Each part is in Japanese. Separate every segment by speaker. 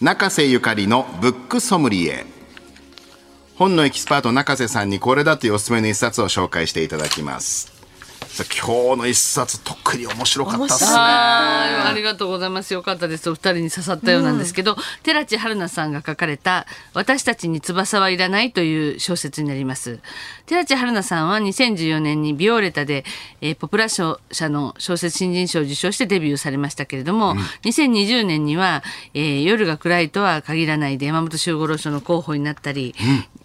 Speaker 1: 中瀬ゆかりのブックソムリエ。本のエキスパート中瀬さんにこれだというおすすめの一冊を紹介していただきます。今日の一冊特に面白かったですね。
Speaker 2: はいありがとうございます。よかったです。お二人に刺さったようなんですけど、寺地春菜さんが書かれた「私たちに翼はいらない」という小説になります。寺地春菜さんは2014年にビオレタで、えーポプラ賞社の小説新人賞を受賞してデビューされましたけれども、2020年には、えー夜が暗いとは限らない」で山本周五郎賞の候補になったり、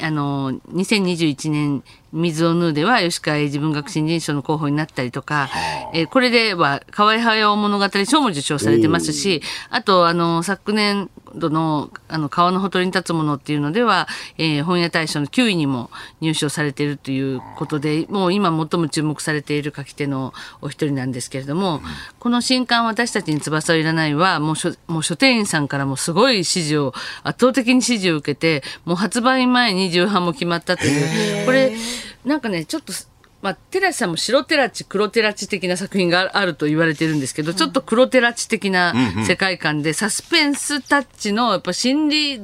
Speaker 2: あの2021年水を縫うでは吉川英治文学新人賞の候補になったりとか、えーこれでは河合駿物語賞も受賞されてますしあとあの昨年度のあの川のほとりに立つものっていうのでは、えー本屋大賞の9位にも入賞されているということでもう今最も注目されている書き手のお一人なんですけれども、この新刊「私たちに翼はいらないは」もう書もう書店員さんからもすごい支持を圧倒的に支持を受けてもう発売前に重版も決まったという。これなんかねちょっとまあ、テラチさんも白テラチ黒テラチ的な作品があると言われてるんですけど、ちょっと黒テラチ的な世界観で、サスペンスタッチのやっぱ心理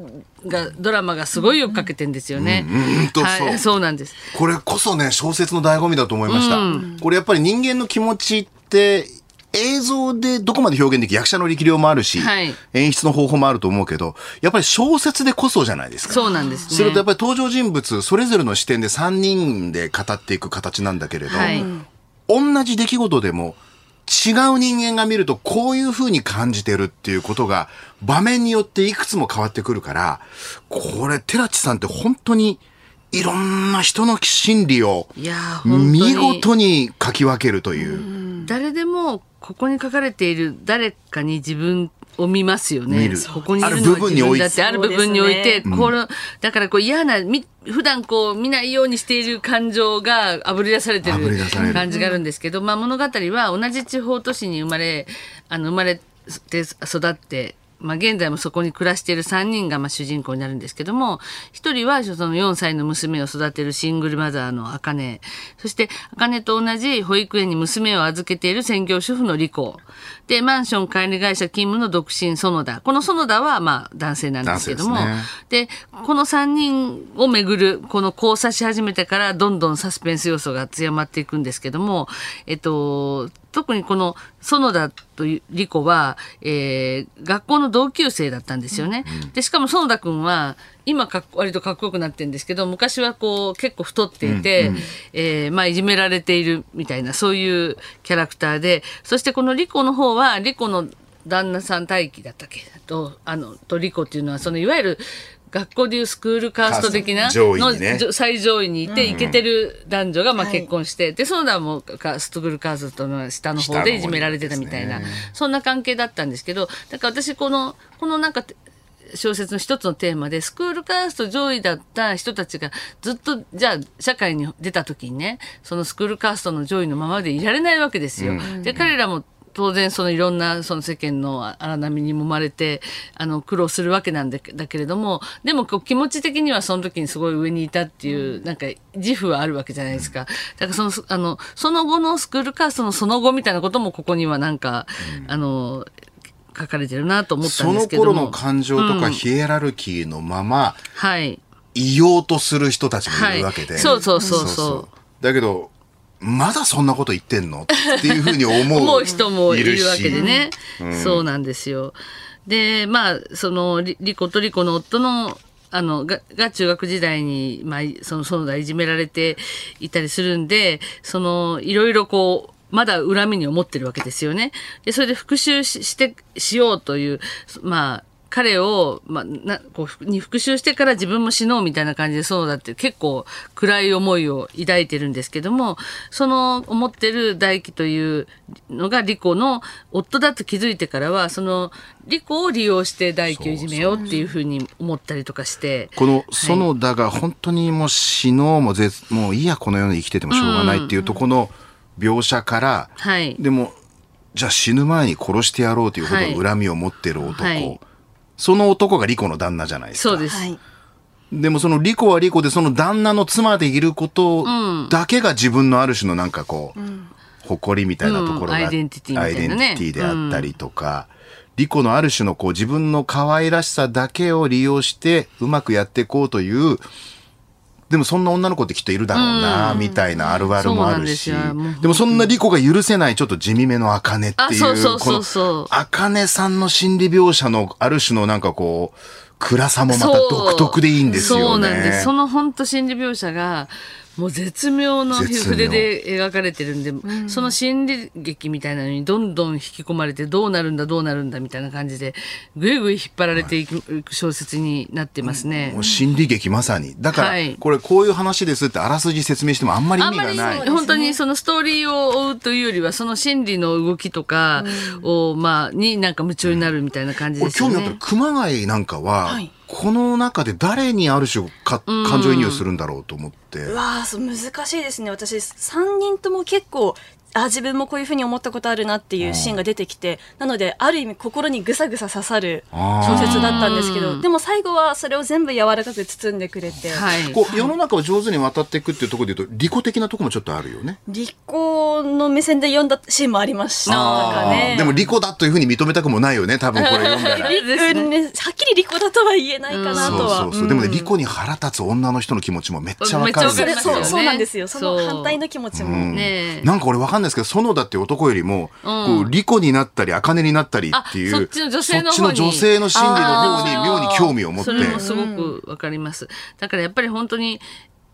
Speaker 2: がドラマがすごいよくかけてんですよね。
Speaker 1: うん
Speaker 2: はい、そうなんです。
Speaker 1: これこそね小説の醍醐味だと思いました、これやっぱり人間の気持ちって映像でどこまで表現でき役者の力量もあるし、
Speaker 2: はい
Speaker 1: 演出の方法もあると思うけどやっぱり小説でこそじゃないですか
Speaker 2: そうなんですね。
Speaker 1: するとやっぱり登場人物それぞれの視点で3人で語っていく形なんだけれど、
Speaker 2: はい
Speaker 1: 同じ出来事でも違う人間が見るとこういう風に感じてるっていうことが場面によっていくつも変わってくるからこれ寺地さんって本当にいろんな人の心理を見事に書き分けるという。
Speaker 2: 誰でもここに書かれている誰かに自分を見ますよね。ここにいるのは自分だってあ
Speaker 3: ある部
Speaker 2: 分に
Speaker 3: 分に置いて
Speaker 2: おいて、これ、だからこう嫌な、み普段こう見ないようにしている感情があぶり出されてる。感じがあるんですけど、まあ物語は同じ地方都市に生まれ、あの生まれて育って、まあ、現在もそこに暮らしている3人がまあ主人公になるんですけども1人はその4歳の娘を育てるシングルマザーの茜。そして茜と同じ保育園に娘を預けている専業主婦のリコでマンション管理会社勤務の独身園田。この園田はまあ男性なんですけども。で,、この3人をめぐるこの交差し始めてからどんどんサスペンス要素が強まっていくんですけどもえっと特にこの園田というリコは、えー学校の同級生だったんですよね。でしかも園田君は今かっ割とかっこよくなってるんですけど昔はこう結構太っていて、えーまあ、いじめられているみたいなそういうキャラクターでそしてこのリコの方はリコの旦那さん待機だったっけ？とあのとリコっていうのはそのいわゆる学校でいうスクールカースト的なの最上位にいて、イケてる男女がまあ結婚して、で、園田もかストグルカーストの下の方でいじめられてたみたいな、そんな関係だったんですけど、だから私この、このなんか、小説の一つのテーマでスクールカースト上位だった人たちがずっとじゃあ社会に出た時にねそのスクールカーストの上位のままでいられないわけですよ。で彼らも当然そのいろんなその世間の荒波に揉まれてあの苦労するわけなんだだけれどもでもこう気持ち的にはその時にすごい上にいたっていうなんか自負はあるわけじゃないですか。だからそのあのその後のスクールカーストのその後みたいなこともここにはなんか、あの書かれてるなと思った
Speaker 1: その
Speaker 2: んですけども。
Speaker 1: 頃の感情とかヒエラルキーのまま、
Speaker 2: はい。
Speaker 1: いようとする人たちもいるわけで、
Speaker 2: はい。そうそう。そうそう。
Speaker 1: だけどまだそんなこと言ってんの？っていうふうに
Speaker 2: 思う 人もいる
Speaker 1: し
Speaker 2: わけでね。そうなんですよ。で、まあ、その、リリコとリコの夫の、あの、が、が中学時代に、まあ、その、園田いじめられていたりするんで、その、いろいろこう、まだ恨みに思ってるわけですよね。で、それで復讐しして、しようという、まあ、彼を、まあ、なこうふに復讐してから自分も死のうみたいな感じでそうだって結構暗い思いを抱いてるんですけどもその思ってる大輝というのがリコの夫だと気づいてからはそのリコを利用して大輝をいじめようっていうふうに思ったりとかして
Speaker 1: この園田が本当にもう死のうもぜもういいやこの世に生きててもしょうがないっていうとこの描写から、
Speaker 2: はい。
Speaker 1: でもじゃあ死ぬ前に殺してやろうというほどの恨みを持ってる男、
Speaker 2: はい
Speaker 1: その男がリコの旦那じゃないですか。
Speaker 2: そうです、
Speaker 3: はい。
Speaker 1: でもそのリコはリコでその旦那の妻でいることだけが自分のある種のなんかこう、誇りみたいなところが、
Speaker 2: うんアイデンティティね。
Speaker 1: アイデンティティであったりとか、リコのある種のこう自分の可愛らしさだけを利用してうまくやっていこうという、でもそんな女の子ってきっといるだろうな、みたいなあるあるもあるし。
Speaker 2: でも
Speaker 1: そんなリコが許せないちょっと地味めの茜っていう、
Speaker 2: あそうそうそう
Speaker 1: 茜さんの心理描写のある種のなんかこう、暗さもまた独特でいいんですよね。
Speaker 2: そうなんです。その本当心理描写がもう絶妙の
Speaker 1: 絶妙
Speaker 2: 筆で描かれてるんで、その心理劇みたいなのにどんどん引き込まれてどうなるんだどうなるんだみたいな感じでぐいぐい引っ張られていく小説になってますね。
Speaker 1: もう心理劇まさに。だから、
Speaker 2: はい
Speaker 1: これこういう話ですってあらすじ説明してもあんまり意味がない。
Speaker 2: 本当にそのストーリーを追うというよりはその心理の動きとかを、まあになんか夢中になるみたいな感じですよ
Speaker 1: 俺興味あった
Speaker 2: ね。
Speaker 1: 熊谷なんかは、
Speaker 3: はい
Speaker 1: この中で誰にある種か感情移入するんだろうと思って。
Speaker 3: うわあそう難しいですね私3人とも結構あ自分もこういうふうに思ったことあるなっていうシーンが出てきてなのである意味心にぐさぐさ刺さる小説だったんですけ
Speaker 2: うん
Speaker 3: どでも最後はそれを全部柔らかく包んでくれて、
Speaker 2: はい。
Speaker 1: こう世の中を上手に渡っていくっていうところで言うと利己的なところもちょっとあるよね。
Speaker 3: 利己の目線で読んだシーンもありましたかね。
Speaker 1: でも利己だというふうに認めたくもないよね多分これ 読んだら。
Speaker 3: りうんねはっきり利己だとは言えないかな
Speaker 1: そう
Speaker 3: とは。
Speaker 1: そうそう。でもね、利己に腹立つ女の人の気持ちもめっちゃわかるんですよ。
Speaker 3: そうそうなんですよ。その
Speaker 2: そう
Speaker 3: 反対の気持ちも。
Speaker 1: うん
Speaker 2: ねえ
Speaker 1: なんか俺わかんないですけど、園田って男よりも、こう、利己になったり、茜になったりっていう、
Speaker 2: あそっちの女性の方に
Speaker 1: そっちの女性の心理の方に妙に興味を持って
Speaker 2: そ。れもすごくわかります。だからやっぱり本当に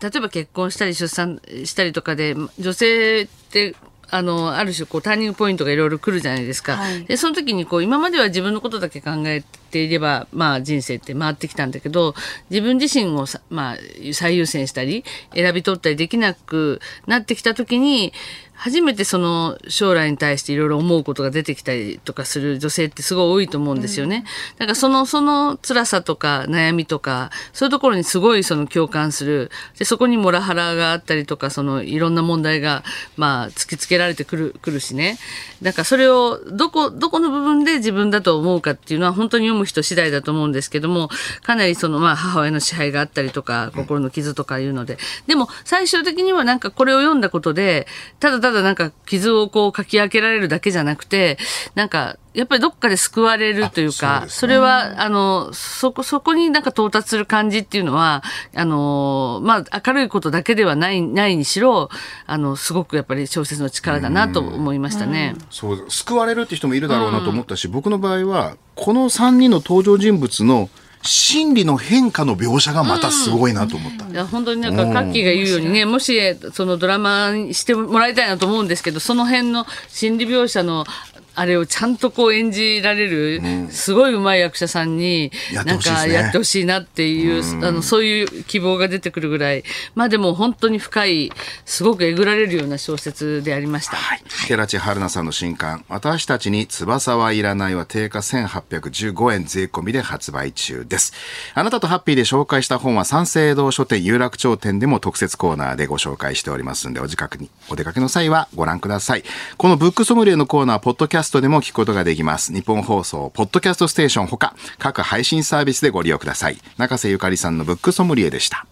Speaker 2: 例えば結婚したり出産したりとかで女性ってあのある種こうターニングポイントがいろいろ来るじゃないですか。
Speaker 3: はい
Speaker 2: でその時にこう今までは自分のことだけ考えていればまあ人生って回ってきたんだけど自分自身をさまあ最優先したり選び取ったりできなくなってきた時に初めてその将来に対していろいろ思うことが出てきたりとかする女性ってすごい多いと思うんですよね。だからそのその辛さとか悩みとかそういうところにすごいその共感する。でそこにモラハラがあったりとかそのいろんな問題がまあ突きつけられてくるくるしね。だからそれをどこどこの部分で自分だと思うかっていうのは本当に読む人次第だと思うんですけどもかなりそのまあ母親の支配があったりとか心の傷とかいうので。でも最終的にはなんかこれを読んだことでただただなんか傷をこうかき分けられるだけじゃなくてなんかやっぱりどっかで救われるという
Speaker 1: あそうね。
Speaker 2: それはあのそこそこになんか到達する感じっていうのはあのまあ明るいことだけではないないにしろあのすごくやっぱり小説の力だなと思いましたね。
Speaker 1: そう、救われるって人もいるだろうなと思ったし、僕の場合は、この3人の登場人物の心理の変化の描写がまたすごいなと思った。
Speaker 2: いや本当になんかカッキーが言うようにねもしそのドラマにしてもらいたいなと思うんですけどその辺の心理描写のあれをちゃんとこう演じられる、すごい上手い役者さんになんかやってほしいなっていう、あのそういう希望が出てくるぐらいまあでも本当に深いすごくえぐられるような小説でありました。
Speaker 1: はい。寺地春菜さんの新刊、私たちに翼はいらないは定価1815円税込みで発売中です。あなたとハッピーで紹介した本は三省堂書店有楽町店でも特設コーナーでご紹介しておりますので、お近くにお出かけの際はご覧ください。このブックソムリエのコーナー、ポッドキャストでも聞くことができます。日本放送、ポッドキャストステーションほか、各配信サービスでご利用ください。中瀬ゆかりさんのブックソムリエでした。